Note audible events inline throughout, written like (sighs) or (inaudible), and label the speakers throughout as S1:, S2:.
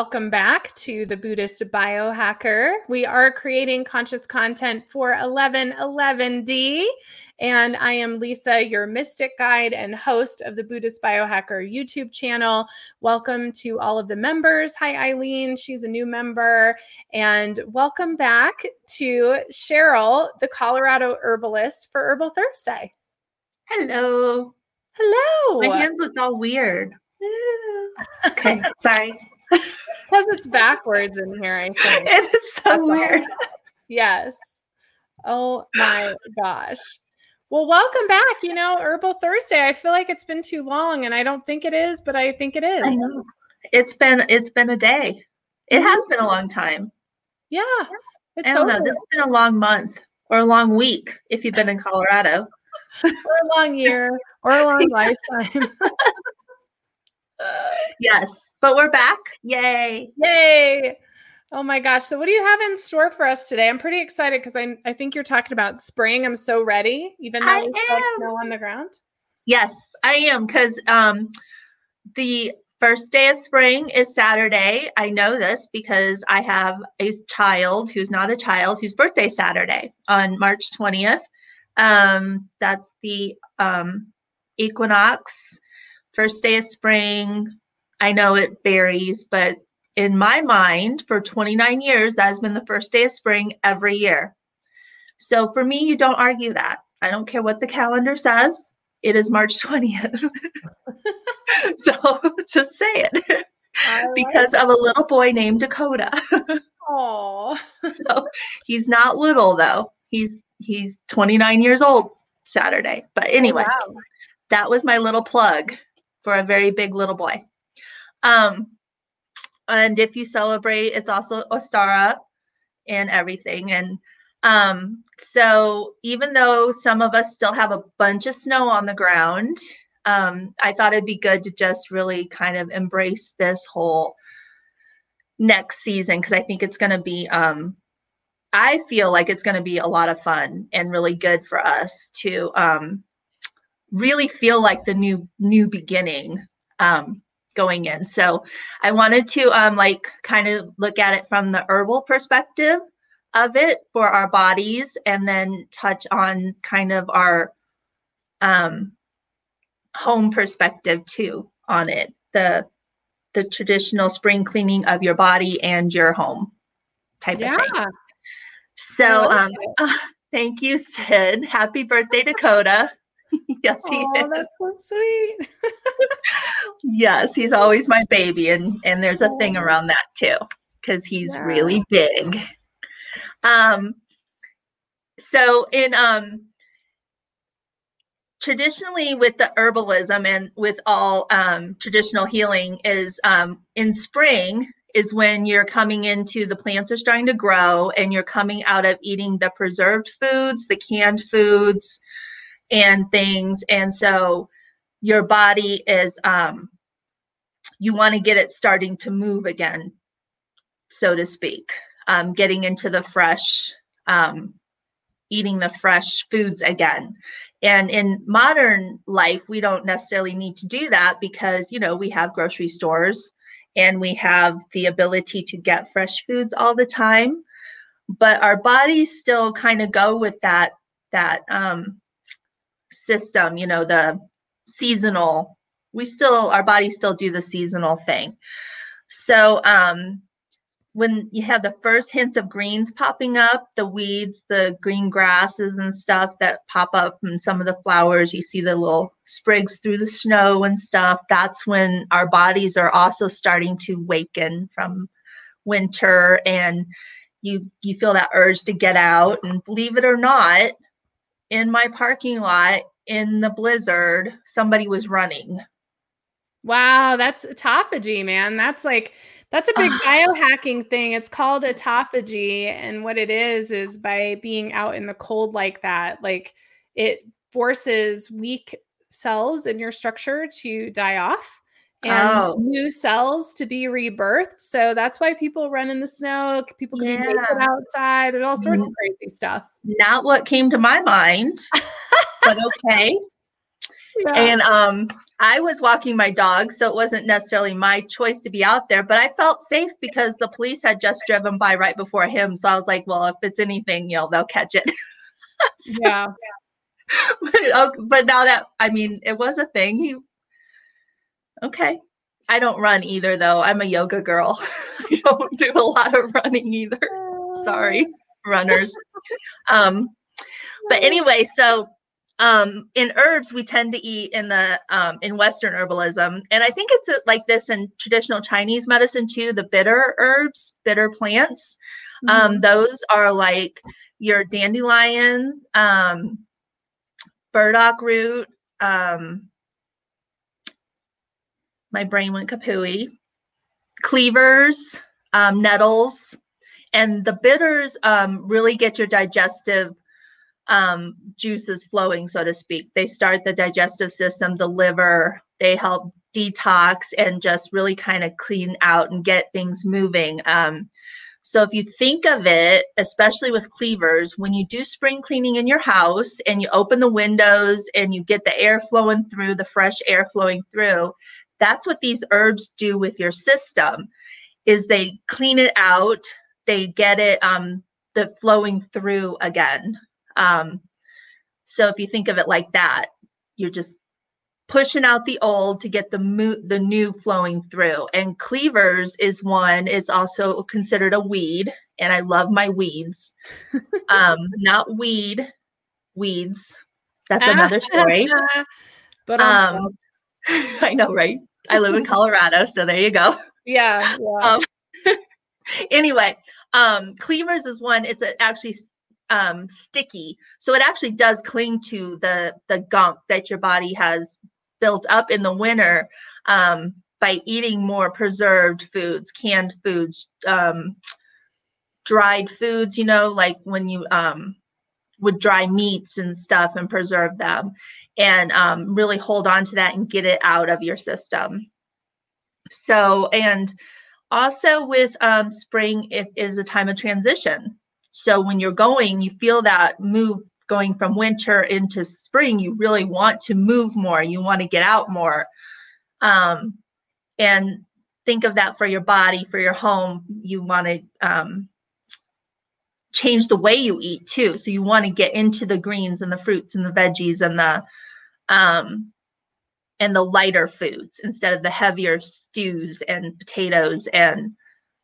S1: welcome back to the Buddhist Biohacker. We are creating conscious content for 1111D, and I am Lisa, your mystic guide and host of the Buddhist Biohacker YouTube channel. Welcome to all of the members. Hi, Eileen, she's a new member, and welcome back to Cheryl, the Colorado herbalist for Herbal Thursday.
S2: Hello.
S1: Hello.
S2: My hands look all weird. (laughs) okay, sorry.
S1: Because it's backwards in here, I think.
S2: It is so That's weird.
S1: All. Yes. Oh my gosh. Well, welcome back. You know, Herbal Thursday. I feel like it's been too long, and I don't think it is, but I think it is. I know.
S2: It's been it's been a day. It has been a long time.
S1: Yeah.
S2: It's I don't over. know. This has been a long month or a long week if you've been in Colorado. (laughs)
S1: or a long year or a long (laughs) lifetime. (laughs)
S2: yes, but we're back. Yay.
S1: Yay. Oh my gosh. So, what do you have in store for us today? I'm pretty excited because I, I think you're talking about spring. I'm so ready, even though we have snow on the ground.
S2: Yes, I am because um, the first day of spring is Saturday. I know this because I have a child who's not a child whose birthday is Saturday on March 20th. Um, that's the um, equinox first day of spring. I know it varies, but in my mind, for 29 years, that has been the first day of spring every year. So for me, you don't argue that. I don't care what the calendar says. It is March 20th. (laughs) so (laughs) just say it. because of a little boy named Dakota. (laughs)
S1: Oh.
S2: so he's not little though. He's he's 29 years old Saturday. But anyway, oh, wow. that was my little plug for a very big little boy. Um, and if you celebrate, it's also Ostara and everything. And um, so even though some of us still have a bunch of snow on the ground, um, I thought it'd be good to just really kind of embrace this whole next season because I think it's going to be um, I feel like it's going to be a lot of fun and really good for us to um, really feel like the new new beginning um, going in. So I wanted to um, like kind of look at it from the herbal perspective of it for our bodies, and then touch on kind of our um, home perspective too on it. The the traditional spring cleaning of your body and your home type yeah. of thing. So um, uh, (laughs) thank you, Sid. Happy birthday, Dakota. (laughs) yes, he
S1: is. That's so sweet. (laughs)
S2: yes, he's always my baby, and and there's a thing around that too because he's yeah. really big. Um. So in um traditionally with the herbalism and with all um, traditional healing is um, in spring is when you're coming into the plants are starting to grow and you're coming out of eating the preserved foods the canned foods and things. And so your body is, um, you want to get it starting to move again, so to speak, um, getting into the fresh, um, eating the fresh foods again. And in modern life, we don't necessarily need to do that because, you know, we have grocery stores and we have the ability to get fresh foods all the time. But our bodies still kind of go with that, that, um, system, you know, the seasonal, we still, our bodies still do the seasonal thing. So, um, when you have the first hints of greens popping up, the weeds, the green grasses and stuff that pop up, and some of the flowers, you see the little sprigs through the snow and stuff. That's when our bodies are also starting to waken from winter, and you you feel that urge to get out. And believe it or not, in my parking lot in the blizzard, somebody was running.
S1: Wow, that's autophagy, man. That's like that's a big (sighs) biohacking thing. It's called autophagy and what it is is by being out in the cold like that, like it forces weak cells in your structure to die off and oh. new cells to be rebirthed. So that's why people run in the snow. People can yeah. be naked outside. There's all sorts of crazy stuff.
S2: Not what came to my mind, but (laughs) okay. Yeah. And um, I was walking my dog, so it wasn't necessarily my choice to be out there, but I felt safe because the police had just driven by right before him. So I was like, well, if it's anything, you know, they'll catch it. (laughs)
S1: so, yeah. (laughs)
S2: But, oh, but now that, I mean, it was a thing. He, okay. I don't run either, though. I'm a yoga girl. (laughs) I don't do a lot of running either. Sorry, runners. (laughs) um, but anyway, so um, in herbs we tend to eat in the um, in Western herbalism, and I think it's like this in traditional Chinese medicine too. The bitter herbs, bitter plants, um, mm-hmm. um, those are like your dandelion, um, burdock root. Um, my brain went kapooey. Cleavers, um, nettles, and the bitters um, really get your digestive um, juices flowing, so to speak. They start the digestive system, the liver, they help detox and just really kind of clean out and get things moving. Um, so if you think of it, especially with cleavers, when you do spring cleaning in your house and you open the windows and you get the air flowing through, the fresh air flowing through, that's what these herbs do with your system is they clean it out, they get it um the flowing through again. Um, so if you think of it like that, you're just pushing out the old to get the mo- the new flowing through. And cleavers is one. It's also considered a weed, and I love my weeds. (laughs) um, not weed, weeds. That's another (laughs) story. but um, (laughs) I know, right? I live in Colorado, so there you go.
S1: Yeah. (laughs) yeah. Um, (laughs)
S2: anyway, um, cleavers is one. It's actually um, sticky, so it actually does cling to the the gunk that your body has built up in the winter um, by eating more preserved foods, canned foods, um, dried foods. You know, like when you um, would dry meats and stuff and preserve them, and um, really hold on to that and get it out of your system. So and also with um, spring, it is a time of transition. So when you're going, you feel that move going from winter into spring. You really want to move more. You want to get out more. Um, and think of that for your body, for your home. You want to um, change the way you eat too. So you want to get into the greens and the fruits and the veggies and the um, and the lighter foods instead of the heavier stews and potatoes and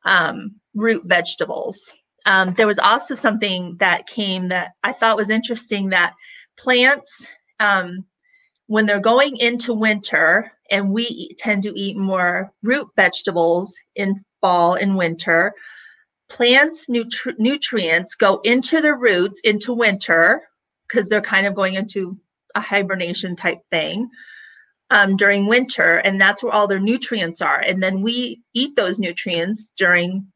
S2: um, root vegetables. Um, there was also something that came that I thought was interesting that plants, um, when they're going into winter, and we tend to eat more root vegetables in fall and winter, plants' nutri- nutrients go into the roots into winter because they're kind of going into a hibernation type thing um, during winter, and that's where all their nutrients are. And then we eat those nutrients during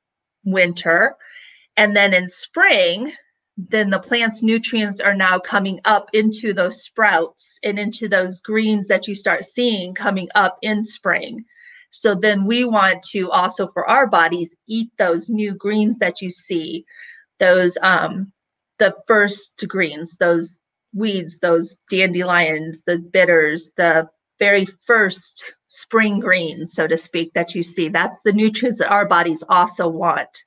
S2: winter and then in spring, then the plant's nutrients are now coming up into those sprouts and into those greens that you start seeing coming up in spring. So then we want to also for our bodies eat those new greens that you see, those um the first greens, those weeds, those dandelions, those bitters, the very first spring greens, so to speak, that you see. That's the nutrients that our bodies also want.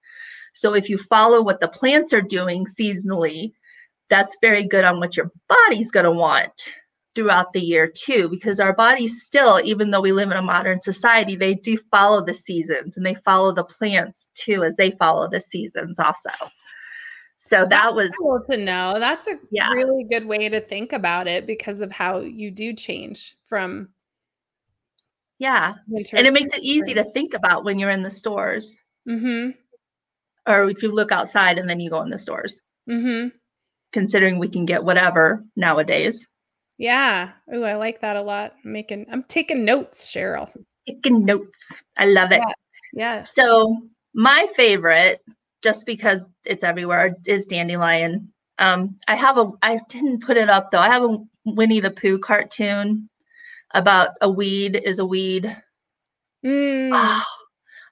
S2: So if you follow what the plants are doing seasonally, that's very good on what your body's going to want throughout the year too because our bodies still even though we live in a modern society they do follow the seasons and they follow the plants too as they follow the seasons also so that was
S1: cool to know that's a yeah. really good way to think about it because of how you do change from
S2: yeah and it makes it easy to think about when you're in the stores
S1: mm-hmm
S2: or if you look outside and then you go in the stores.
S1: Mm-hmm.
S2: Considering we can get whatever nowadays.
S1: Yeah. Oh, I like that a lot. I'm making I'm taking notes, Cheryl.
S2: Taking notes. I love it.
S1: Yeah. Yes.
S2: So my favorite, just because it's everywhere, is dandelion. Um, I have a I didn't put it up though. I have a Winnie the Pooh cartoon about a weed is a weed.
S1: Mm. Oh,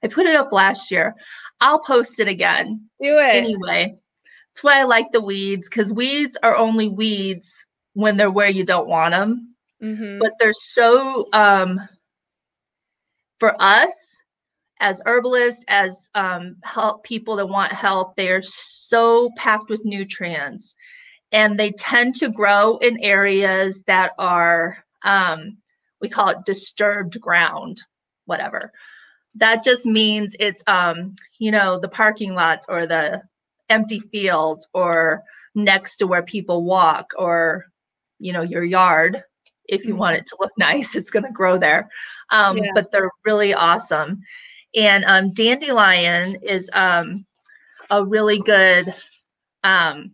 S2: I put it up last year. I'll post it again.
S1: Do it.
S2: Anyway, that's why I like the weeds because weeds are only weeds when they're where you don't want them.
S1: Mhm.
S2: but they're so um, for us as herbalists as um, help people that want health they are so packed with nutrients and they tend to grow in areas that are um, we call it disturbed ground whatever that just means it's um, you know the parking lots or the empty fields or next to where people walk or you know your yard if you want it to look (laughs) nice it's going to grow there. Um,
S1: Yeah.
S2: but they're really awesome. And um, dandelion is um, a really good um,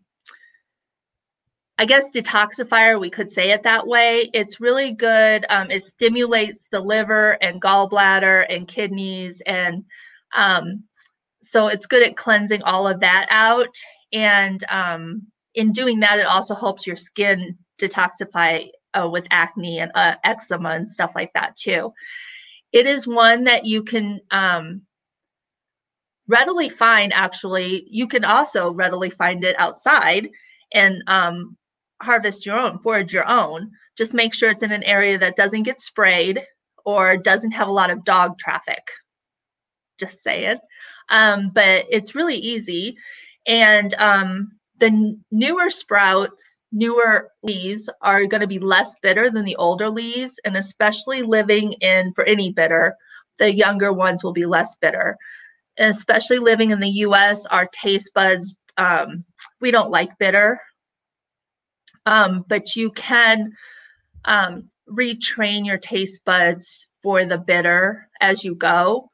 S2: i guess detoxifier we could say it that way. It's really good um, it stimulates the liver and gallbladder and kidneys and um, so it's good at cleansing all of that out. And um, in doing that it also helps your skin detoxify uh, with acne and uh, eczema and stuff like that too. It is one that you can um, readily find actually. You can also readily find it outside and um, harvest your own forage your own. Just make sure it's in an area that doesn't get sprayed or doesn't have a lot of dog traffic. Just say it um, but it's really easy. And um, the n- newer sprouts newer leaves are going to be less bitter than the older leaves and especially living in for any bitter the younger ones will be less bitter. And especially living in the us our taste buds um, we don't like bitter. Um, but you can um, retrain your taste buds for the bitter as you go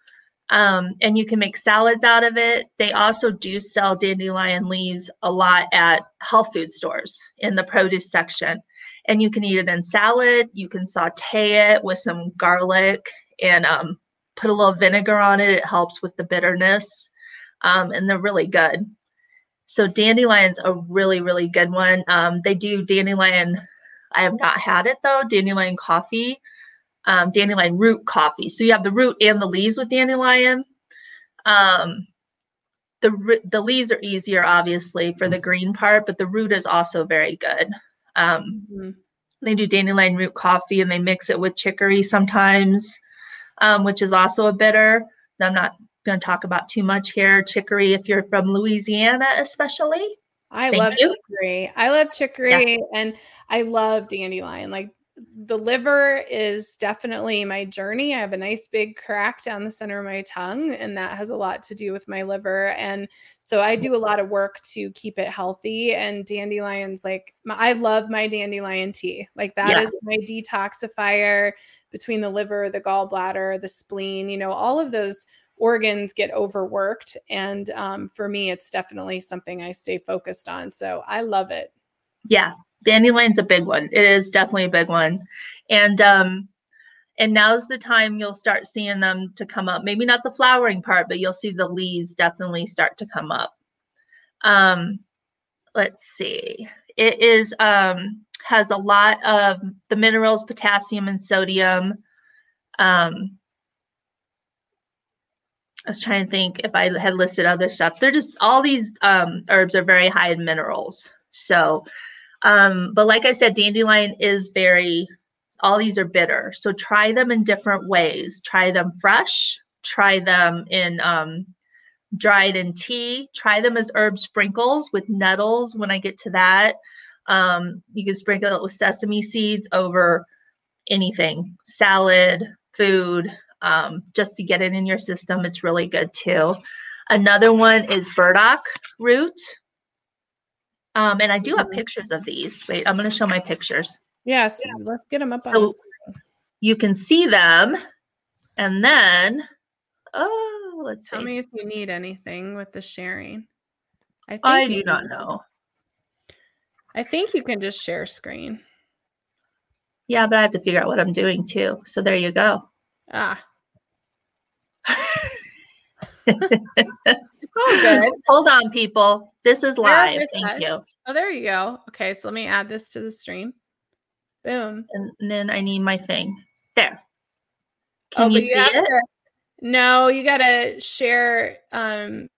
S2: um, and you can make salads out of it. They also do sell dandelion leaves a lot at health food stores in the produce section. And you can eat it in salad. You can saute it with some garlic and um, put a little vinegar on it. It helps with the bitterness. Um, and they're really good. So dandelion's a really, really good one. Um, they do dandelion. I have not had it though. Dandelion coffee um, dandelion root coffee. So you have the root and the leaves with dandelion. Um, the the leaves are easier, obviously, for the green part, but the root is also very good. Um,
S1: Mhm.
S2: they do dandelion root coffee and they mix it with chicory sometimes, um, which is also a bitter. I'm not going to talk about too much here. Chicory, if you're from Louisiana, especially.
S1: I
S2: Thank
S1: love
S2: you.
S1: chicory. I love chicory and I love dandelion. Like the liver is definitely my journey. I have a nice big crack down the center of my tongue, and that has a lot to do with my liver. And so I do a lot of work to keep it healthy. And dandelions, like my, I love my dandelion tea. Like that is
S2: Yeah.
S1: my detoxifier between the liver, the gallbladder, the spleen. You know, all of those organs get overworked and um, for me it's definitely something i stay focused on so i love it
S2: Yeah, dandelion's a big one. It is definitely a big one. And um and now's the time you'll start seeing them to come up. Maybe not the flowering part, but you'll see the leaves definitely start to come up. Um let's see. It is um has a lot of the minerals potassium and sodium. Um I was trying to think if I had listed other stuff. They're just all these um, herbs are very high in minerals. So, um, but like I said, dandelion is very, all these are bitter. So try them in different ways. Try them fresh, try them in um, dried in tea, try them as herb sprinkles with nettles when I get to that. Um, you can sprinkle it with sesame seeds over anything, salad, food, um, just to get it in your system. It's really good too. Another one is burdock root. Um, and I do have
S1: Mhm.
S2: pictures of these. Wait, I'm going to show my pictures.
S1: yes let's get them up on
S2: So-
S1: the.
S2: You can see them. And then, oh, let's
S1: tell
S2: see.
S1: me if you need anything with the sharing i think
S2: I
S1: you
S2: do not know.
S1: i think you can just share screen
S2: Yeah, but I have to figure out what I'm doing too. So there you go.
S1: ah (laughs) all good (laughs)
S2: Hold on, people. This is live. Thank
S1: us.
S2: you.
S1: oh there you go okay so let me add this to the stream boom
S2: And then I need my thing. There. Can
S1: oh,
S2: you see it?
S1: to no you gotta share um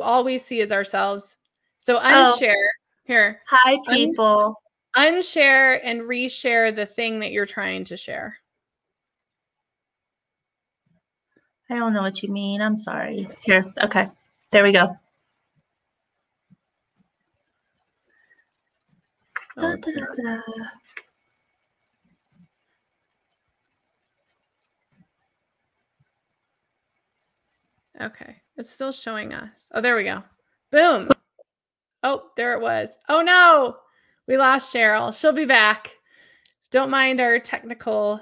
S1: all we see is ourselves so
S2: Oh.
S1: unshare here
S2: Hi,
S1: Un-
S2: people.
S1: unshare and reshare the thing that you're trying to share.
S2: I don't know what you mean. I'm sorry. Here. Okay. There we go. Oh, da, da, da,
S1: Okay. It's still showing us. Oh, there we go. Boom. Oh, there it was. Oh no. We lost Cheryl. She'll be back. Don't mind our technical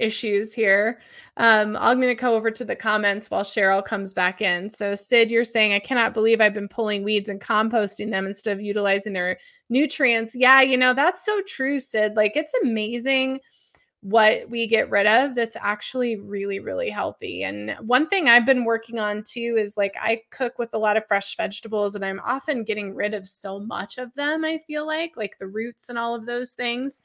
S1: issues here. Um, I'm going to go over to the comments while Cheryl comes back in. So, Sid, you're saying, I cannot believe I've been pulling weeds and composting them instead of utilizing their nutrients. Yeah, you know, that's so true, Sid. Like, it's amazing what we get rid of that's actually really really healthy. And one thing i've been working on too is like i cook with a lot of fresh vegetables and i'm often getting rid of so much of them i feel like like the roots and all of those things.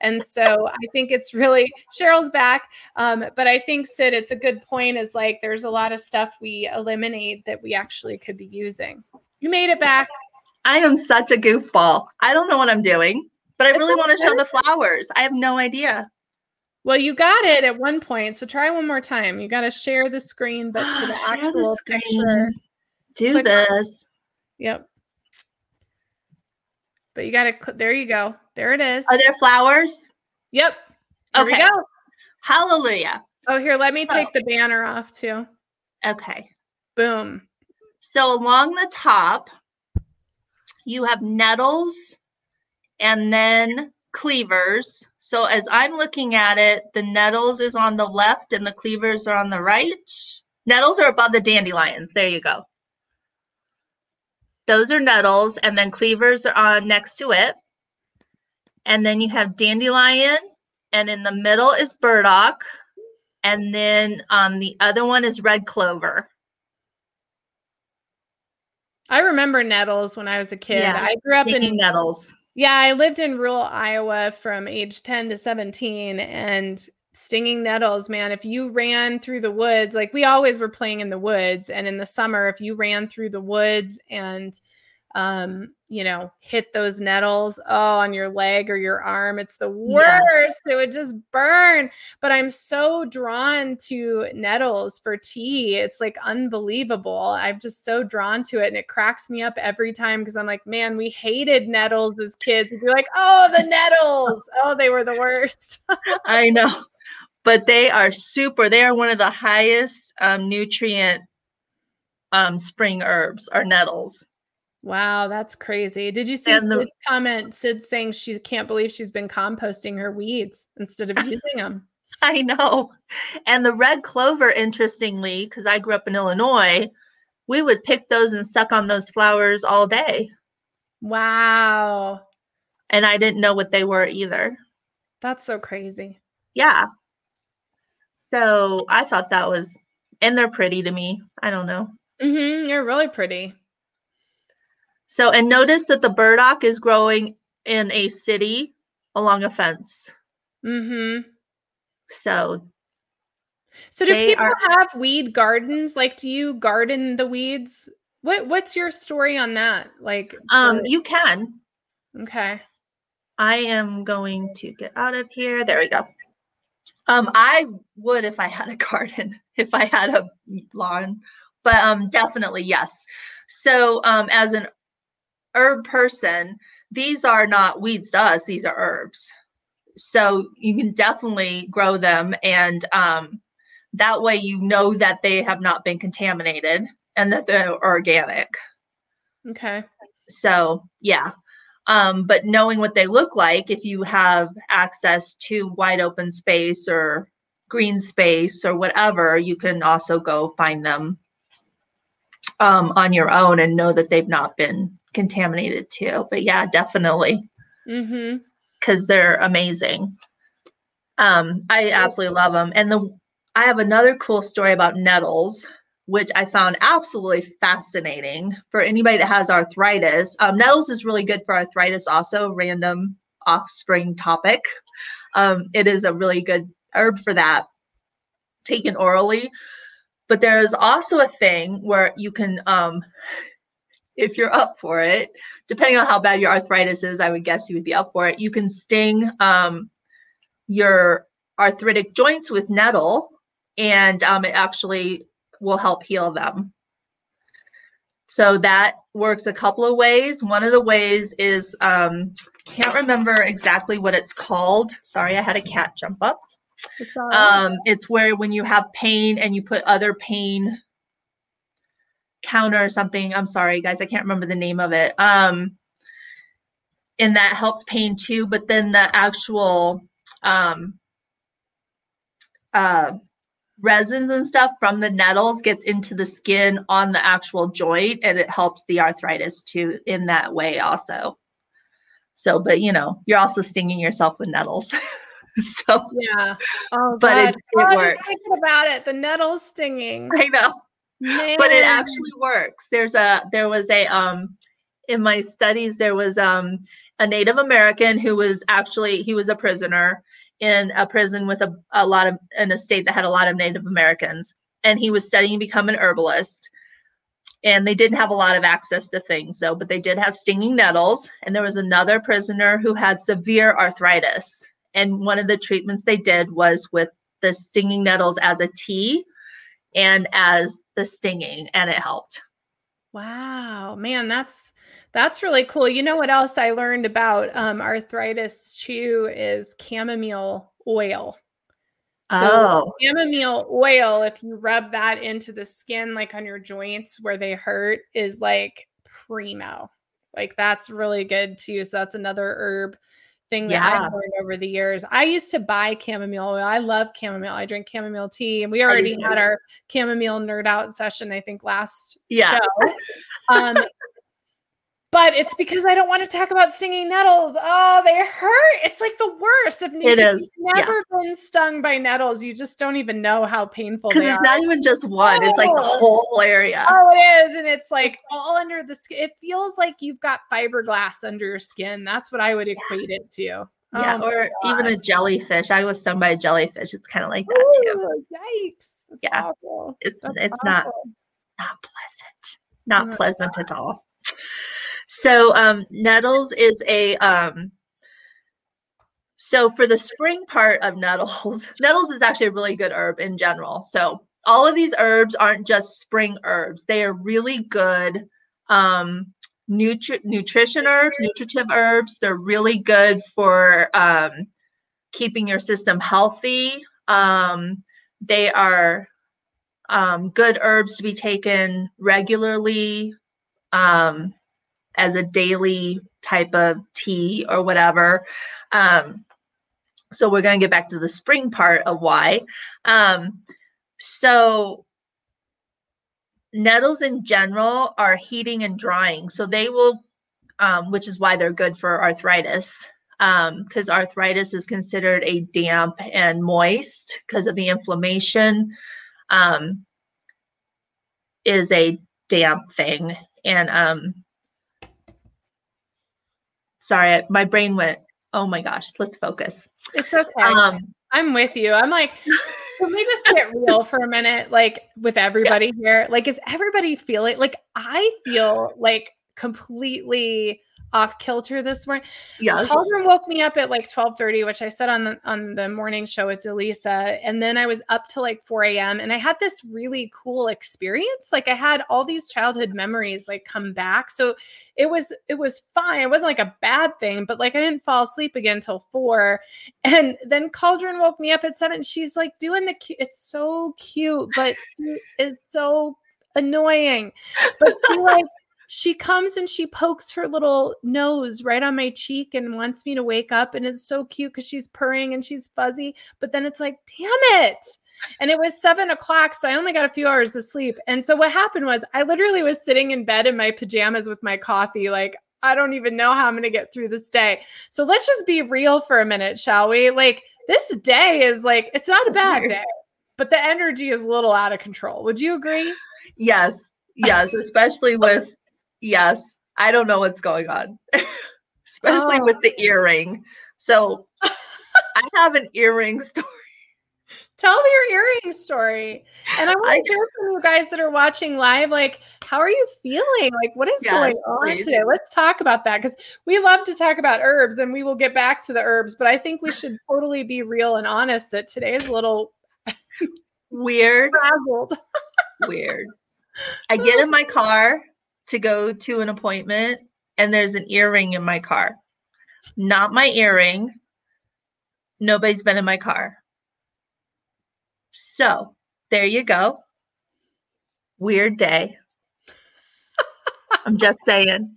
S1: And so i think it's really cheryl's back um, but i think sid it's a good point is like there's a lot of stuff we eliminate that we actually could be using. You made it back.
S2: I am such a goofball. I don't know what i'm doing but i really want to show the flowers. I have no idea
S1: well, you got it at one (gasps) point, so try one more time. You got to share the screen, but to the (gasps)
S2: Share
S1: actual
S2: the screen.
S1: picture.
S2: Do
S1: Click on-
S2: this.
S1: Yep. But you got to. There you go. There it is.
S2: Are there flowers?
S1: Yep. Here we
S2: Okay.
S1: go.
S2: Hallelujah.
S1: Oh, here. Let me
S2: So-
S1: take the banner off too.
S2: Okay.
S1: Boom.
S2: So along the top, you have nettles and then cleavers. So as I'm looking at it, the nettles is on the left and the cleavers are on the right. Nettles are above the dandelions. There you go. Those are nettles, and then cleavers are on next to it. And then you have dandelion, and in the middle is burdock, and then um, the other one is red clover.
S1: I remember nettles when I was a kid.
S2: Yeah,
S1: I grew up in
S2: nettles.
S1: Yeah, I lived in rural Iowa from age 10 to 17 and stinging nettles, man, if you ran through the woods, like we always were playing in the woods and in the summer if you ran through the woods and um, you know, hit those nettles oh on your leg or your arm, it's the worst.
S2: Yes.
S1: It would just burn. But I'm so drawn to nettles for tea. It's like unbelievable. I'm just so drawn to it and it cracks me up every time because I'm like, man, we hated nettles as kids. We'd be like, oh, the nettles. (laughs) Oh, they were the worst. (laughs)
S2: I know, but they are super. They are one of the highest um, nutrient um, spring herbs are nettles.
S1: Wow, that's crazy. Did you see
S2: And the-
S1: Sid's comment? Sid saying she can't believe she's been composting her weeds instead of using (laughs) them.
S2: I know. And the red clover, interestingly, because I grew up in Illinois, we would pick those and suck on those flowers all day.
S1: Wow,
S2: And I didn't know what they were either.
S1: that's so crazy.
S2: Yeah. So I thought that was, and they're pretty to me. I don't know.
S1: hmm you're really pretty.
S2: So, and notice that the burdock is growing in a city along a fence.
S1: hmm
S2: So
S1: So do people
S2: are-
S1: have weed gardens? Like, do you garden the weeds? What What's your story on that? Like,
S2: um,
S1: for-
S2: you can.
S1: okay,
S2: I am going to get out of here. There we go. Um, I would if I had a (laughs) garden, if I had a lawn, but um, definitely yes. So um, as an herb person, these are not weeds to us; these are herbs. So you can definitely grow them, and um, that way you know that they have not been contaminated and that they're organic.
S1: okay,
S2: So yeah. Um, but knowing what they look like, if you have access to wide open space or green space or whatever, you can also go find them um, on your own and know that they've not been contaminated too. But yeah, definitely
S1: hmm
S2: because they're amazing. Um, I absolutely love them. And the I have another cool story about nettles, which I found absolutely fascinating for anybody that has arthritis. Um, nettles is really good for arthritis, also random offspring topic. Um, it is a really good herb for that, taken orally. But there is also a thing where you can um, if you're up for it, depending on how bad your arthritis is, I would guess you would be up for it. You can sting um, your arthritic joints with nettle, and um, it actually will help heal them. So that works a couple of ways. One of the ways is um, can't remember exactly what it's called. Sorry, I had a cat jump up. It's, um, it's where when you have pain and you put other pain counter or something. I'm sorry, guys, I can't remember the name of it. Um, and that helps pain too. But then the actual um, uh, resins and stuff from the nettles gets into the skin on the actual joint, and it helps the arthritis too in that way also. So, but you know, you're also stinging yourself with nettles. (laughs) so
S1: yeah. Oh,
S2: but
S1: God.
S2: it, it
S1: oh,
S2: works.
S1: Thinking about it, the nettles stinging.
S2: I know.
S1: Man.
S2: but it actually works. There's a there was a um in my studies there was um a native american who was actually he was a prisoner in a prison with a, a lot of in a state that had a lot of native americans. And he was studying to become an herbalist. And they didn't have a lot of access to things though but they did have stinging nettles. And there was another prisoner who had severe arthritis. And one of the treatments they did was with the stinging nettles as a tea and as the stinging and it helped.
S1: Wow man that's that's really cool. You know what else i learned about um, arthritis too is chamomile oil. So
S2: oh.
S1: chamomile oil if you rub that into the skin like on your joints where they hurt is like primo. Like that's really good too. So that's another herb thing that
S2: Yeah.
S1: I've learned over the years. I used to buy chamomile oil. I love chamomile. I drink chamomile tea, and we already had our chamomile nerd out session. I think last
S2: Yeah.
S1: show. (laughs) Um, but it's because I don't want to talk about stinging nettles. Oh, they hurt. It's like the worst. If,
S2: It
S1: if you've
S2: yeah.
S1: never been stung by nettles, you just don't even know how painful they
S2: it's
S1: are.
S2: not even just one it's like the
S1: Oh.
S2: whole area
S1: Oh, it is. And it's like all under the skin. It feels like you've got fiberglass under your skin. That's what I would equate it to
S2: yeah
S1: Oh
S2: or even a jellyfish i was stung by a jellyfish it's kind of like that too
S1: Ooh, yikes. That's
S2: Yeah.
S1: awful.
S2: it's
S1: That's
S2: it's not
S1: awful.
S2: not pleasant not
S1: No.
S2: pleasant at all so um nettles is a um so for the spring part of nettles (laughs) nettles is actually a really good herb in general. So all of these herbs aren't just spring herbs. They are really good um nutri- nutrition herbs nutritive herbs. They're really good for um keeping your system healthy. Um they are um, good herbs to be taken regularly. Um, as a daily type of tea or whatever. Um, so we're going to get back to the spring part of why. Um, so nettles in general are heating and drying, so they will, um, which is why they're good for arthritis. Because arthritis is considered a damp and moist because of the inflammation um, is a damp thing. And um, sorry, my brain went, oh my gosh, let's focus.
S1: It's okay.
S2: Um,
S1: I'm with you. I'm like, (laughs) can we just get real for a minute? Like with everybody here, like, is everybody feeling like I feel like completely off kilter this morning?
S2: yes.
S1: Cauldron woke me up at like 12:30, which I said on the on the morning show with Delisa, and then I was up till like 4 a.m. and I had this really cool experience. Like I had all these childhood memories like come back. So it was it was fine. It wasn't like a bad thing, but like I didn't fall asleep again till four. And then Cauldron woke me up at seven. She's like doing the cute. It's so cute, but (laughs) it's so annoying. But she like she comes and she pokes her little nose right on my cheek and wants me to wake up and it's so cute because she's purring and she's fuzzy but then it's like damn it! And it was seven o'clock so i only got a few hours of sleep. And so what happened was i literally was sitting in bed in my pajamas with my coffee like i don't even know how i'm going to get through this day. So let's just be real for a minute shall we? Like this day is like it's not a bad day but the energy is a little out of control. Would you agree?
S2: Yes. Yes. Especially with, yes, I don't know what's going on, (laughs) especially
S1: Oh.
S2: with the earring. So I have an earring (laughs) story.
S1: Tell me your earring story. And I want to hear from you guys that are watching live. Like, how are you feeling? Like, what is yes, going on please. today? Let's talk about that because we love to talk about herbs and we will get back to the herbs. But I think we should totally be real and honest that today is a little
S2: weird. (laughs) weird. I get in my car to go to an appointment and there's an earring in my car. Not my earring. Nobody's been in my car. So there you go. Weird day. I'm just saying.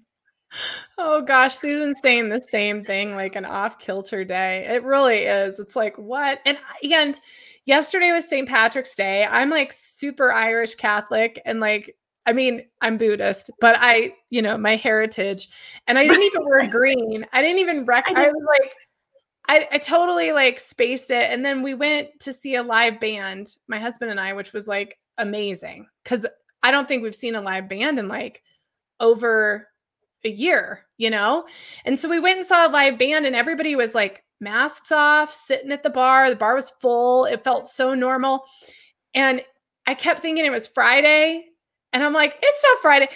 S1: Oh gosh, Susan's saying the same thing, like an off kilter day. It really is. It's like what? And and yesterday was St. Patrick's Day. I'm like super Irish Catholic and like I mean, I'm Buddhist, but I, you know, my heritage. And I didn't even wear (laughs) green. I didn't even recognize I was like I, I totally like spaced it. And then we went to see a live band, my husband and I, which was like amazing. Cause I don't think we've seen a live band in like over a year, you know? And so we went and saw a live band and everybody was like masks off, sitting at the bar. The bar was full. It felt so normal. And I kept thinking it was Friday. And I'm like, it's not Friday.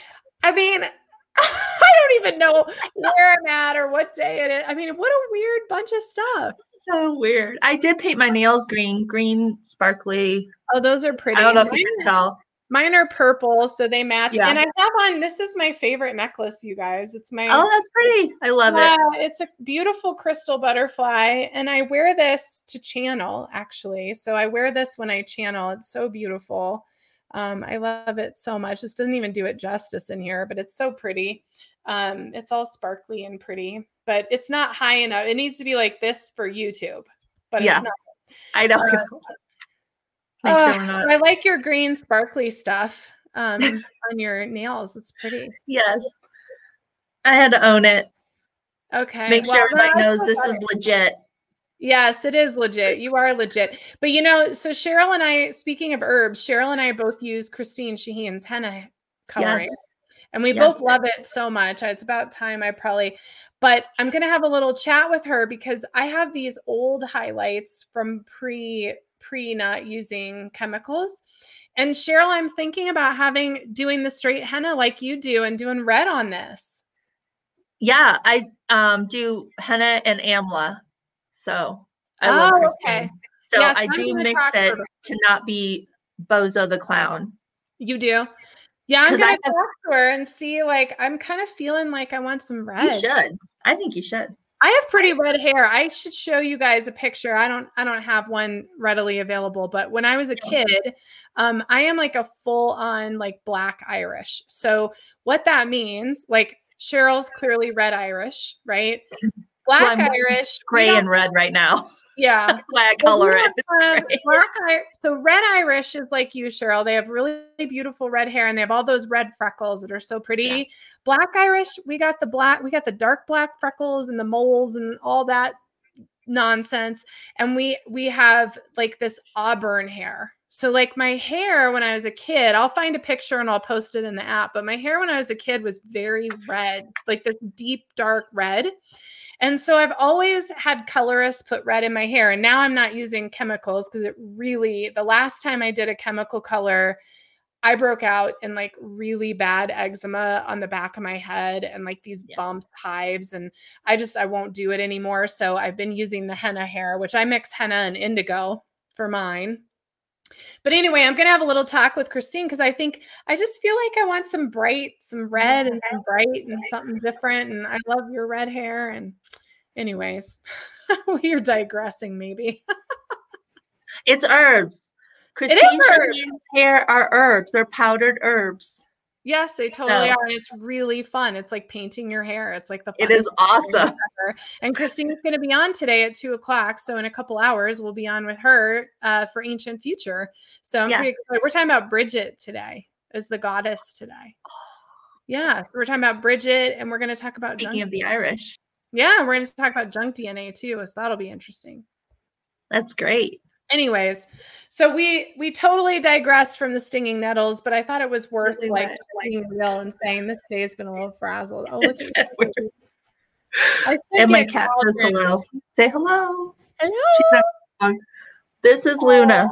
S1: I mean, (laughs) I don't even know where I'm at or what day it is. I mean, what a weird bunch of stuff.
S2: So weird. I did paint my nails green, green, sparkly.
S1: Oh, those are pretty.
S2: I don't know if you can tell.
S1: Mine are purple, so they match. Yeah. And I have on this is my favorite necklace, you guys. It's my
S2: Oh, that's pretty. I love
S1: yeah, it. It's a beautiful crystal butterfly. And I wear this to channel, actually. So I wear this when I channel. It's so beautiful. Um, I love it so much. This doesn't even do it justice in here, but it's so pretty. Um, it's all sparkly and pretty, but it's not high enough. It needs to be like this for YouTube, but yeah,
S2: I know. (laughs)
S1: Uh, uh, I like your green sparkly stuff um, on your nails. It's pretty.
S2: Yes, I had to own it.
S1: Okay.
S2: Make sure everybody knows this is legit.
S1: Yes, it is legit. You are legit. But you know, so Cheryl and I, speaking of herbs, Cheryl and I both use Christine Shaheen's henna coloring. Yes. And we yes. both love it so much. It's about time I probably, but I'm going to have a little chat with her because I have these old highlights from pre pre not using chemicals. And Cheryl, I'm thinking about having doing the straight henna like you do and doing red on this.
S2: Yeah, I um, do henna and amla so I oh, love Christine. Okay. So yes, I do mix it to not be Bozo the clown.
S1: You do? Yeah, I'm gonna talk to her and see. Like, I'm kind of feeling like I want some red.
S2: You should. I think you should.
S1: I have pretty red hair. I should show you guys a picture. I don't I don't have one readily available, but when I was a kid, um, I am like a full on like black Irish. So what that means, like Cheryl's clearly red Irish, right? (laughs) Black well, Irish,
S2: gray and red right now. (laughs)
S1: Yeah,
S2: that's why I color it.
S1: Um, black so red Irish is like you, Cheryl. They have really beautiful red hair and they have all those red freckles that are so pretty. Yeah. Black Irish, we got the black, we got the dark black freckles and the moles and all that nonsense. And we we have like this auburn hair. So like my hair when I was a kid, I'll find a picture and I'll post it in the app. But my hair when I was a kid was very red, like this deep dark red. And so I've always had colorists put red in my hair. And now I'm not using chemicals because it really, the last time I did a chemical color, I broke out in like really bad eczema on the back of my head and like these yeah. bumps, hives. And I just, I won't do it anymore. So I've been using the henna hair, which I mix henna and indigo for mine. But anyway, I'm going to have a little talk with Christine because I think I just feel like I want some bright, some red and some bright and something different. And I love your red hair. And, anyways, (laughs) we're digressing maybe.
S2: it's herbs. Christine's hair are herbs, they're powdered herbs.
S1: Yes, they totally so, are. And it's really fun. It's like painting your hair. It's like the
S2: It is awesome.
S1: And Christine's going to be on today at two o'clock. So in a couple hours, we'll be on with her uh, for Ancient Future. So I'm yeah. pretty excited. We're talking about Bridget today, as the goddess today. Yeah. So we're talking about Bridget and we're going to talk about
S2: Speaking junk. of the Irish.
S1: Yeah. We're going to talk about junk DNA too. So that'll be interesting.
S2: That's great
S1: anyways so we we totally digressed from the stinging nettles but i thought it was worth really like being real and saying this day has been a little frazzled oh look (laughs)
S2: and my cat says hello say hello
S1: hello
S2: This is Luna.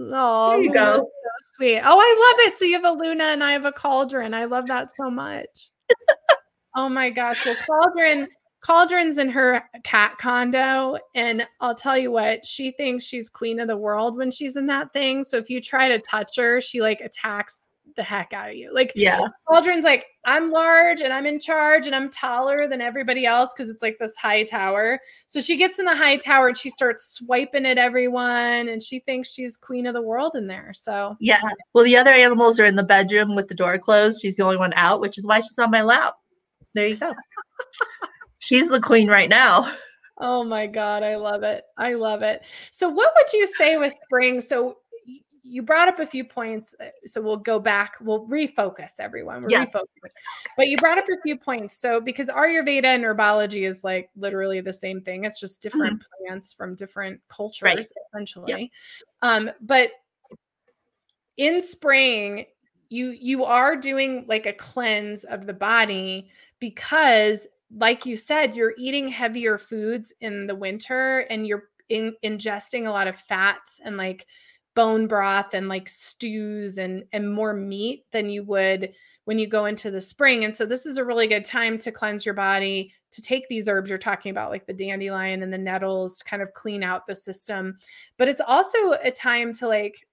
S1: Oh,
S2: There you go.
S1: so sweet. Oh, I love it. So you have a Luna and I have a Cauldron. I love that so much. (laughs) oh my gosh. Well, Cauldron, Cauldron's in her cat condo, and I'll tell you what, she thinks she's queen of the world when she's in that thing. So if you try to touch her, she like attacks the heck out of you. Like
S2: Yeah.
S1: Cauldron's like, I'm large and I'm in charge and I'm taller than everybody else because it's like this high tower. So she gets in the high tower and she starts swiping at everyone and she thinks she's queen of the world in there. So
S2: Yeah. Well, the other animals are in the bedroom with the door closed. She's the only one out, which is why she's on my lap. There you go. (laughs) she's the queen right now.
S1: Oh my God, I love it. I love it. So, what would you say with spring? So, you brought up a few points. uh, So, we'll go back, we'll refocus everyone. We're
S2: Yes.
S1: refocusing. But you brought up a few points. So, because Ayurveda and herbology is like literally the same thing, it's just different plants from different cultures, essentially. Um, but in spring, you you are doing like a cleanse of the body because like you said you're eating heavier foods in the winter and you're in, ingesting a lot of fats and like bone broth and like stews and and more meat than you would when you go into the spring. And so this is a really good time to cleanse your body to take these herbs you're talking about like the dandelion and the nettles to kind of clean out the system. But it's also a time to like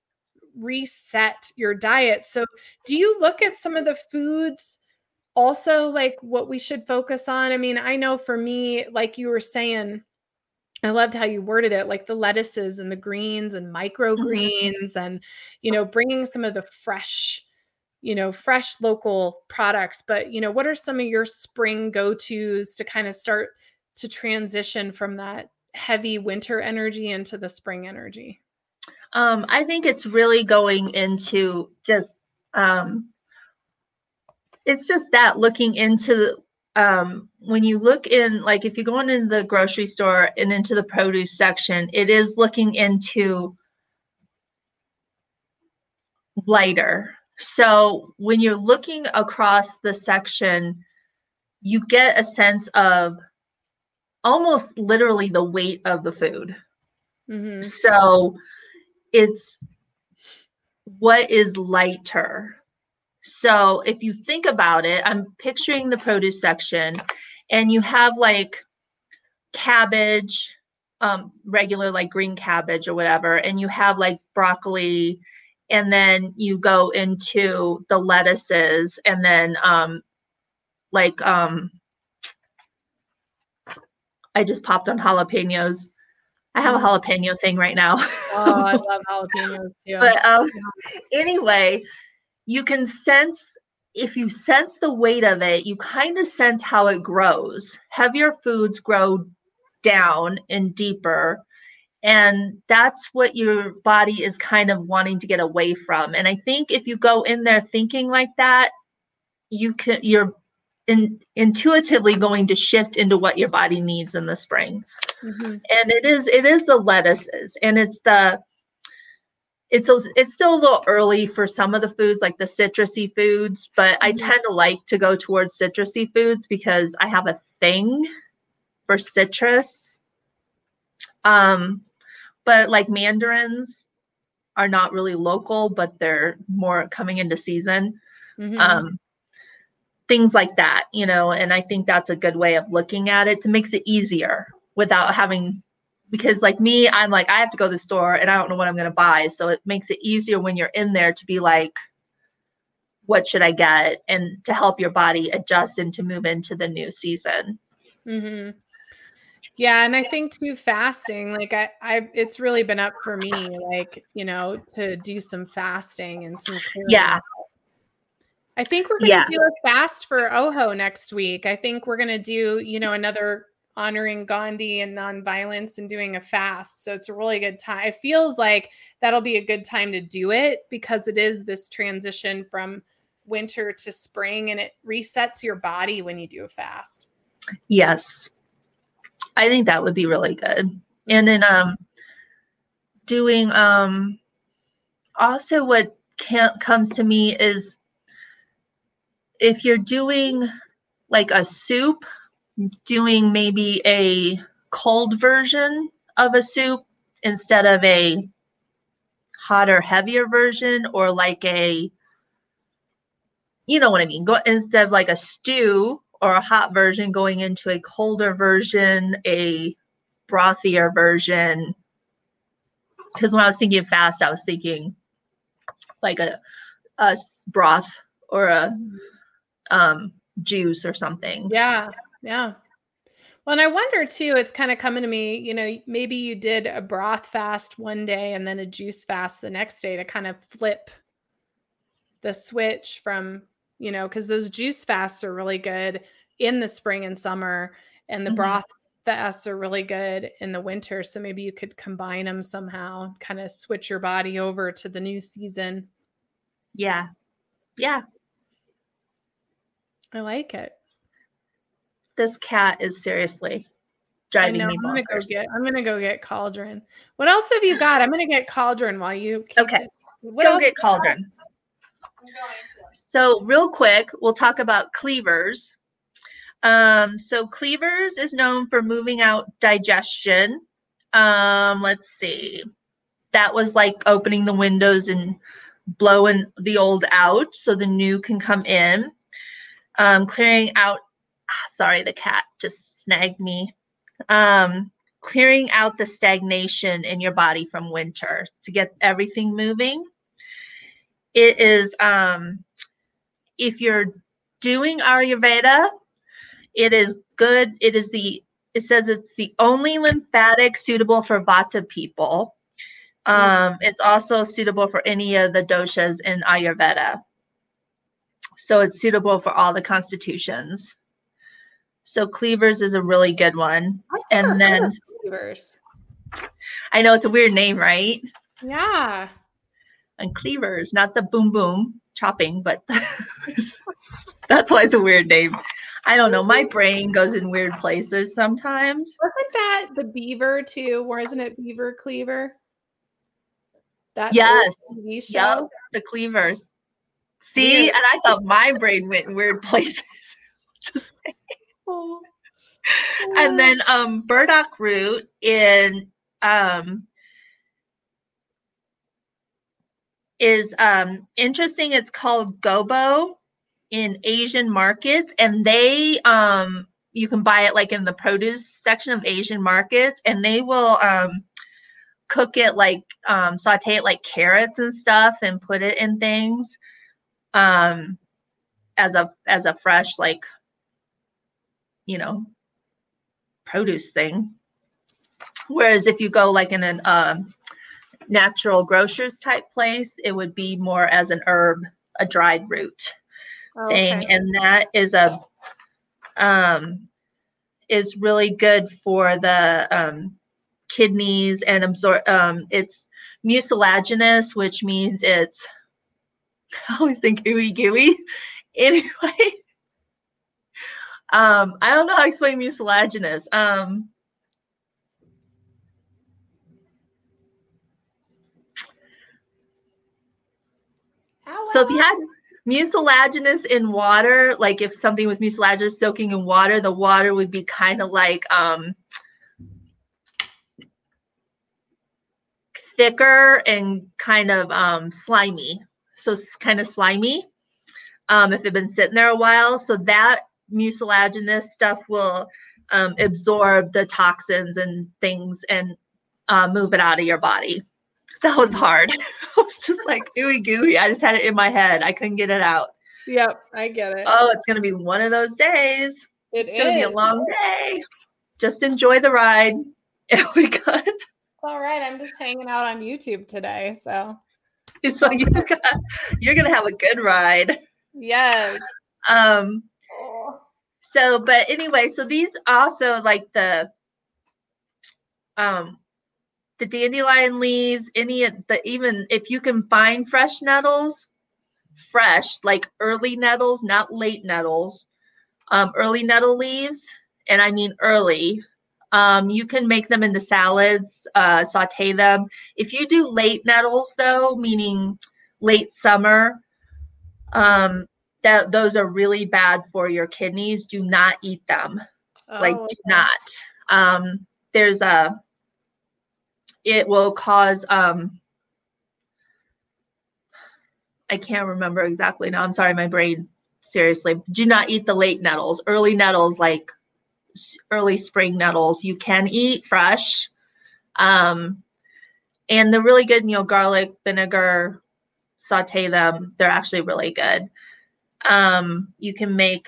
S1: reset your diet. So do you look at some of the foods also like what we should focus on i mean i know for me like you were saying i loved how you worded it like the lettuces and the greens and microgreens and you know bringing some of the fresh you know fresh local products. But you know what are some of your spring go-to's to kind of start to transition from that heavy winter energy into the spring energy?
S2: Um, I think it's really going into just um, it's just that looking into um, when you look in like if you're going into the grocery store and into the produce section, it is looking into lighter. So when you're looking across the section, you get a sense of almost literally the weight of the food.
S1: hmm
S2: So it's what is lighter. So if you think about it, I'm picturing the produce section and you have like cabbage, um, regular like green cabbage or whatever, and you have like broccoli, and then you go into the lettuces and then um like um I just popped on jalapenos. I have a jalapeno thing right now.
S1: oh i (laughs) love jalapenos too
S2: but um, anyway, you can sense if you sense the weight of it, you kind of sense how it grows. Heavier foods grow down and deeper. And that's what your body is kind of wanting to get away from. And I think if you go in there thinking like that, you can you're in, intuitively going to shift into what your body needs in the spring
S1: Mhm.
S2: and it is it is the lettuces and it's the it's a, it's still a little early for some of the foods like the citrusy foods but i
S1: Mhm.
S2: tend to like to go towards citrusy foods because i have a thing for citrus um but like mandarins are not really local but they're more coming into season
S1: Mhm.
S2: um, things like that, you know. And I think that's a good way of looking at it to makes it easier without having because like me, I'm like I have to go to the store and I don't know what I'm going to buy, so it makes it easier when you're in there to be like what should I get and to help your body adjust and to move into the new season.
S1: hmm Yeah, and I think too fasting, like I, I, it's really been up for me, like you know, to do some fasting and some clearing
S2: Yeah.
S1: I think we're gonna
S2: Yeah.
S1: do a fast for Oho next week. I think we're gonna do, you know, another honoring Gandhi and nonviolence and doing a fast. So it's a really good time. It feels like that'll be a good time to do it because it is this transition from winter to spring and it resets your body when you do a fast.
S2: Yes. I think that would be really good. And then um doing um also what can comes to me is if you're doing like a soup, doing maybe a cold version of a soup instead of a hotter, heavier version or like a, you know what I mean? Go instead of like a stew or a hot version going into a colder version, a brothier version. Because when I was thinking fast, I was thinking like a, a broth or a um, juice or something.
S1: Yeah, yeah. Well, and I wonder too, it's kind of coming to me, you know, maybe you did a broth fast one day and then a juice fast the next day to kind of flip the switch from, you know, because those juice fasts are really good in the spring and summer, and the mm-hmm. broth fasts are really good in the winter. So maybe you could combine them somehow, kind of switch your body over to the new season.
S2: Yeah. Yeah.
S1: I like it
S2: this cat is seriously driving
S1: know,
S2: me
S1: I'm gonna go get. I'm gonna go get cauldron. What else have you got? I'm gonna get cauldron while you.
S2: Okay. What go get cauldron. So real quick, we'll talk about cleavers. Um, so cleavers is known for moving out digestion. Um, let's see. That was like opening the windows and blowing the old out so the new can come in. Um, clearing out sorry, the cat just snagged me. Um, clearing out the stagnation in your body from winter to get everything moving. It is, um, if you're doing Ayurveda, it is good. It is the, it says it's the only lymphatic suitable for Vata people. Um, it's also suitable for any of the doshas in Ayurveda. So it's suitable for all the constitutions. So cleavers is a really good one. And then cleavers. I know it's a weird name, right?
S1: Yeah.
S2: And cleavers, not the boom boom chopping, but (laughs) that's why it's a weird name. I don't know. My brain goes in weird places sometimes.
S1: Wasn't that the beaver too? Wasn't it Beaver Cleaver?
S2: That yes. Yep, the cleavers. See, weird. and I thought my brain went in weird (laughs) places. (laughs) Just saying. And then um, burdock root in um, is um, interesting. It's called gobo in Asian markets, and they um, you can buy it like in the produce section of Asian markets, and they will um, cook it like um, saute it like carrots and stuff, and put it in things um, as a as a fresh like you know, produce thing. Whereas if you go like in a um, natural grocers type place, it would be more as an herb, a dried root thing. And that is a um is really good for the um kidneys and absorb um it's mucilaginous, which means it's (laughs) I always think ooey gooey. (laughs) Anyway, um, I don't know how to explain mucilaginous. Um, so if you had mucilaginous in water, like if something was mucilaginous soaking in water, the water would be kind of like um, thicker and kind of um, slimy. So it's kind of slimy um, if it had been sitting there a while. So that mucilaginous stuff will um, absorb the toxins and things and uh, move it out of your body. That was hard. (laughs) I was just like ooey gooey. I just had it in my head. I couldn't get it out.
S1: Yep, I get it.
S2: Oh, it's gonna be one of those days.
S1: It
S2: it's is. gonna be a long day. Just enjoy the ride. (laughs) We got
S1: all right. I'm just hanging out on YouTube today. So (laughs)
S2: so you're gonna, you're gonna have a good ride.
S1: Yes.
S2: Um so but anyway so these also like the um the dandelion leaves any of the even if you can find fresh nettles fresh like early nettles not late nettles um, early nettle leaves and i mean early um, you can make them into salads uh, saute them. If you do late nettles though meaning late summer um, that those are really bad for your kidneys. Do not eat them. Oh, like do not. Um, there's a it will cause um I can't remember exactly now. I'm sorry, my brain. Seriously, do not eat the late nettles. Early nettles, like early spring nettles, you can eat fresh. Um, and they're really good. You know, garlic, vinegar, saute them. They're actually really good. Um, you can make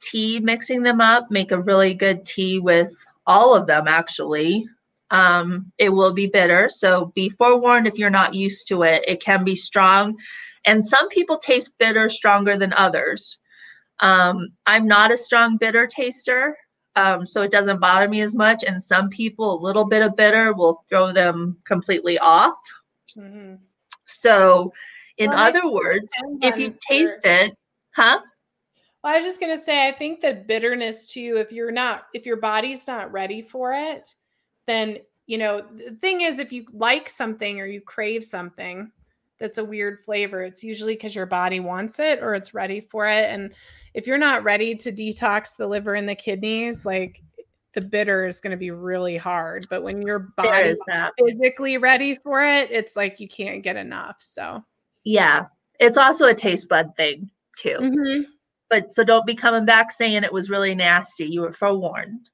S2: tea mixing them up, make a really good tea with all of them actually. Um, it will be bitter. So be forewarned if you're not used to it. It can be strong. And some people taste bitter stronger than others. Um, I'm not a strong bitter taster, um, so it doesn't bother me as much. And some people, a little bit of bitter will throw them completely off. Mm-hmm. So, in well, other words, if you taste it, huh?
S1: Well, I was just gonna say, I think that bitterness too, if you're not, if your body's not ready for it, then you know, the thing is, if you like something or you crave something that's a weird flavor, it's usually because your body wants it or it's ready for it. And if you're not ready to detox the liver and the kidneys, like the bitter is going to be really hard. But when your body is not physically ready for it, it's like you can't get enough. So,
S2: yeah, it's also a taste bud thing too. Mm-hmm. But so don't be coming back saying it was really nasty. You were forewarned.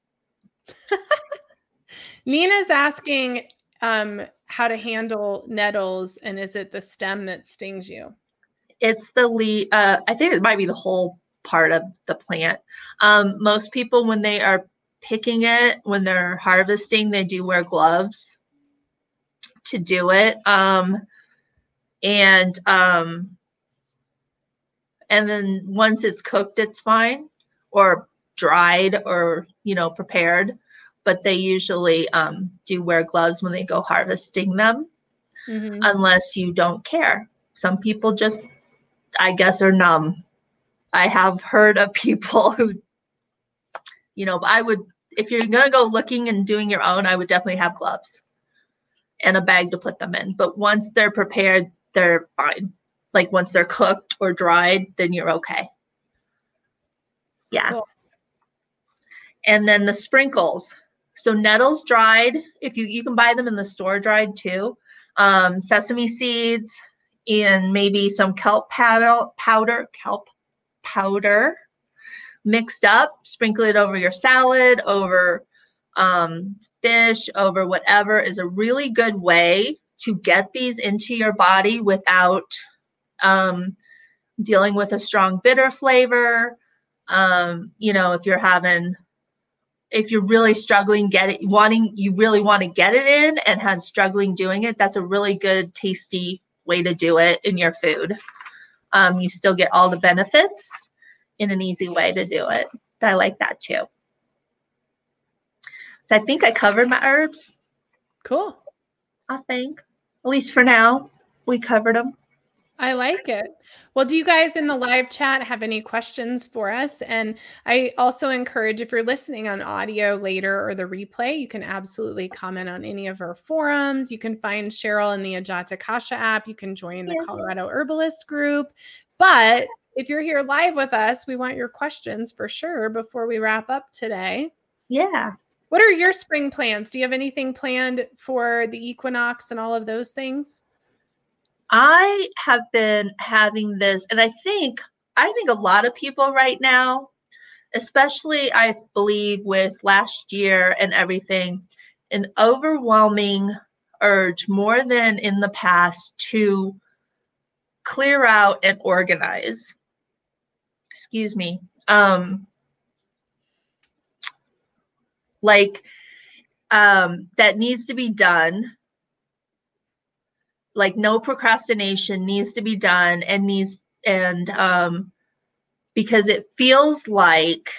S2: (laughs)
S1: Nina's asking um, how to handle nettles, and is it the stem that stings you?
S2: It's the leaf. Uh, I think it might be the whole part of the plant. Um, most people, when they are picking it, when they're harvesting, they do wear gloves to do it. Um, and um, and then once it's cooked, it's fine, or dried, or you know prepared but they usually um, do wear gloves when they go harvesting them, mm-hmm. unless you don't care. Some people just, I guess, are numb. I have heard of (laughs) people who, you know, I would, if you're going to go looking and doing your own, I would definitely have gloves and a bag to put them in. But once they're prepared, they're fine. Like once they're cooked or dried, then you're okay. Yeah. Cool. And then the sprinkles. So nettles dried, if you you can buy them in the store dried too. Um, sesame seeds and maybe some kelp powder, powder, kelp powder mixed up. Sprinkle it over your salad, over um, fish, over whatever is a really good way to get these into your body without um, dealing with a strong bitter flavor. Um, you know, if you're having if you're really struggling get it wanting you really want to get it in and had struggling doing it that's a really good tasty way to do it in your food. Um, you still get all the benefits in an easy way to do it. I like that too. So i think i covered my herbs.
S1: Cool.
S2: I think. At least for now we covered them
S1: I like it. Well, do you guys in the live chat have any questions for us? And I also encourage if you're listening on audio later or the replay, you can absolutely comment on any of our forums. You can find Cheryl in the Ajata Kasha app. You can join the yes. Colorado Herbalist group. But if you're here live with us, we want your questions for sure before we wrap up today.
S2: Yeah.
S1: What are your spring plans? Do you have anything planned for the equinox and all of those things?
S2: I have been having this, and I think I think a lot of people right now, especially I believe with last year and everything, an overwhelming urge more than in the past to clear out and organize. Excuse me. Um like um that needs to be done like no procrastination needs to be done and needs and um because it feels like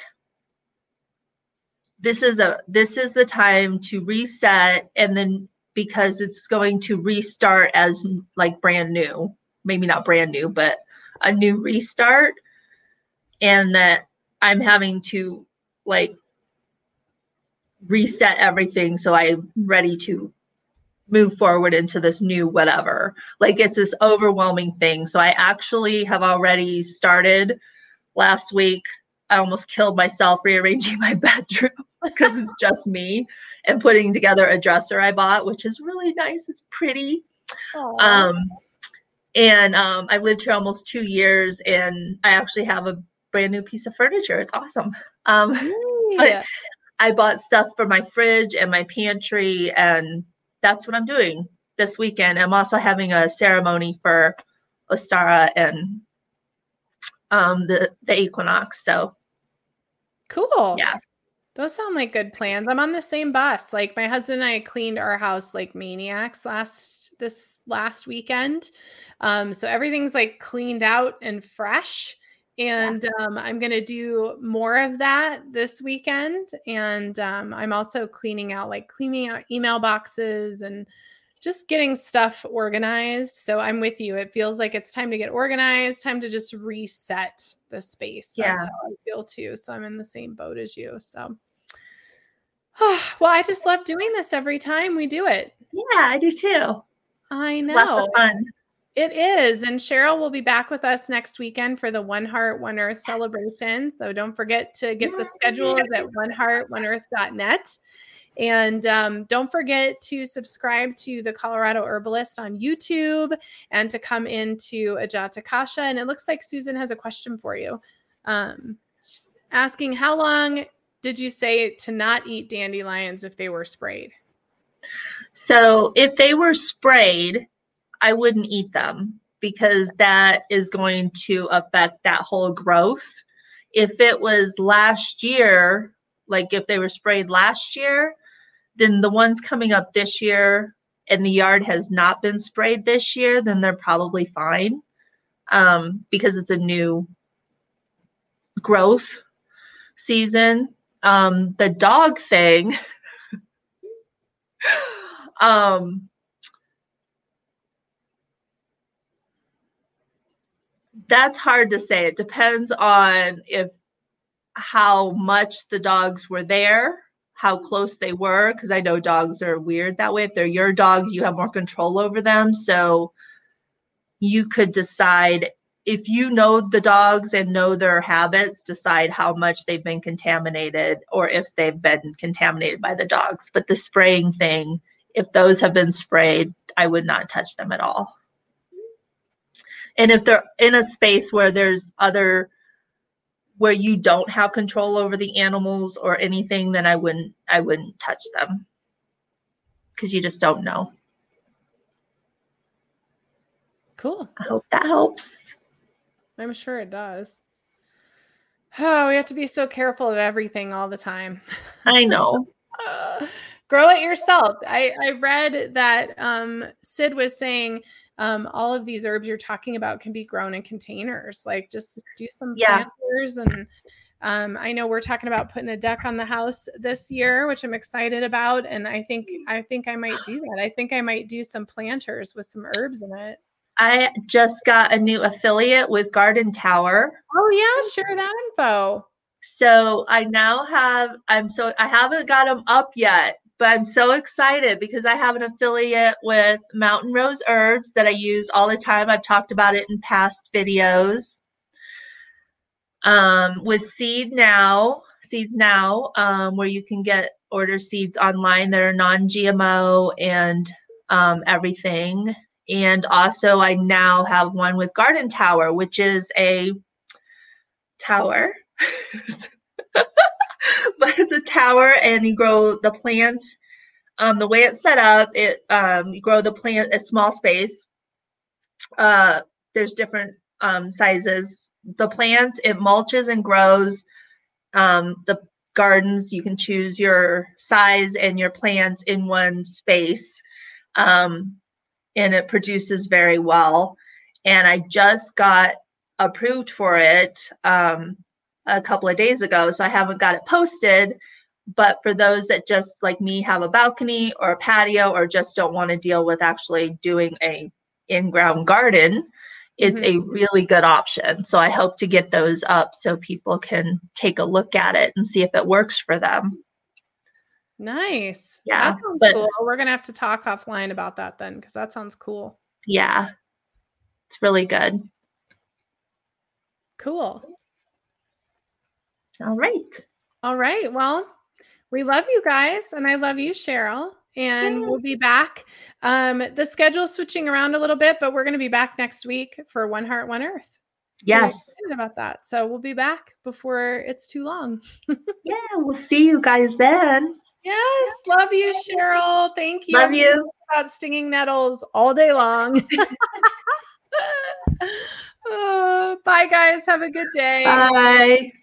S2: this is a this is the time to reset and then because it's going to restart as like brand new. Maybe not brand new but a new restart. And that i'm having to like reset everything so i'm ready to move forward into this new whatever. Like it's this overwhelming thing. So I actually have already started last week. I almost killed myself rearranging (laughs) my bedroom (laughs) because it's just me and putting together a dresser I bought, which is really nice. It's pretty. Aww. Um, and um, I've lived here almost two years, and I actually have a brand new piece of furniture. It's awesome. Um, (laughs) but I bought stuff for my fridge and my pantry, and that's what I'm doing this weekend. I'm also having a ceremony for Ostara and um, the the equinox. So
S1: cool.
S2: Yeah.
S1: Those sound like good plans. I'm on the same bus. Like my husband and I cleaned our house like maniacs last this last weekend. Um, so everything's like cleaned out and fresh. And yeah. um, I'm going to do more of that this weekend. And um, I'm also cleaning out, like cleaning out email boxes and just getting stuff organized. So I'm with you. It feels like it's time to get organized, time to just reset the space.
S2: Yeah. That's
S1: how I feel too. So I'm in the same boat as you. So, (sighs) well, I just love doing this every time we do it.
S2: Yeah, I do too.
S1: I know.
S2: Lots of fun.
S1: It is. And Cheryl will be back with us next weekend for the One Heart, One Earth celebration. So don't forget to get the schedules at oneheartoneearth.net. And um, don't forget to subscribe to the Colorado Herbalist on YouTube and to come into Ajatakasha. And it looks like Susan has a question for you. Um, asking how long did you say to not eat dandelions if they were sprayed?
S2: So if they were sprayed, I wouldn't eat them because that is going to affect that whole growth. If it was last year, like if they were sprayed last year, then the ones coming up this year and the yard has not been sprayed this year, then they're probably fine um, because it's a new growth season. Um, the dog thing, (laughs) um, that's hard to say. It depends on if how much the dogs were there how close they were because I know dogs are weird that way. If they're your dogs, you have more control over them. So you could decide if you know the dogs and know their habits, decide how much they've been contaminated or if they've been contaminated by the dogs. But the spraying thing, if those have been sprayed, I would not touch them at all. And if they're in a space where there's other where you don't have control over the animals or anything, then I wouldn't I wouldn't touch them because you just don't know.
S1: Cool.
S2: I hope that helps.
S1: I'm sure it does. Oh, we have to be so careful of everything all the time.
S2: I know.
S1: uh, (laughs) grow it yourself. I, I read that um, Sid was saying um, all of these herbs you're talking about can be grown in containers. Like just do some yeah. planters and um, I know we're talking about putting a deck on the house this year, which I'm excited about, and I think I think I might do that. I think I might do some planters with some herbs in it.
S2: I just got a new affiliate with Garden Tower.
S1: Oh yeah, share that info.
S2: So I now have I'm so I haven't got them up yet, but I'm so excited because I have an affiliate with Mountain Rose Herbs that I use all the time. I've talked about it in past videos. Um, with Seed Now, Seeds Now, um, where you can get order seeds online that are non-GMO and um, everything. And also, I now have one with Garden Tower, which is a tower. (laughs) (laughs) but it's a tower and you grow the plants. Um, the way it's set up, it um, you grow the plant a small space. Uh, there's different um, sizes. The plants it mulches and grows. Um, the gardens you can choose your size and your plants in one space, um, and it produces very well. And I just got approved for it um, a couple of days ago, so I haven't got it posted. But for those that just like me have a balcony or a patio or just don't want to deal with actually doing a in-ground garden, it's mm-hmm. a really good option. So I hope to get those up so people can take a look at it and see if it works for them.
S1: Nice.
S2: Yeah.
S1: but, cool. We're gonna have to talk offline about that then because that sounds cool.
S2: Yeah. It's really good.
S1: Cool.
S2: All right.
S1: All right. Well, We love you guys, and I love you, Cheryl. And we'll be back. Um, the schedule's switching around a little bit, but we're going to be back next week for One Heart, One Earth.
S2: Yes.
S1: about that. So we'll be back before it's too long. (laughs)
S2: yeah, we'll see you guys then.
S1: Yes, love you, Cheryl. Thank you.
S2: Love you.
S1: About stinging nettles all day long. (laughs) (laughs) uh, bye, guys. Have a good day.
S2: Bye.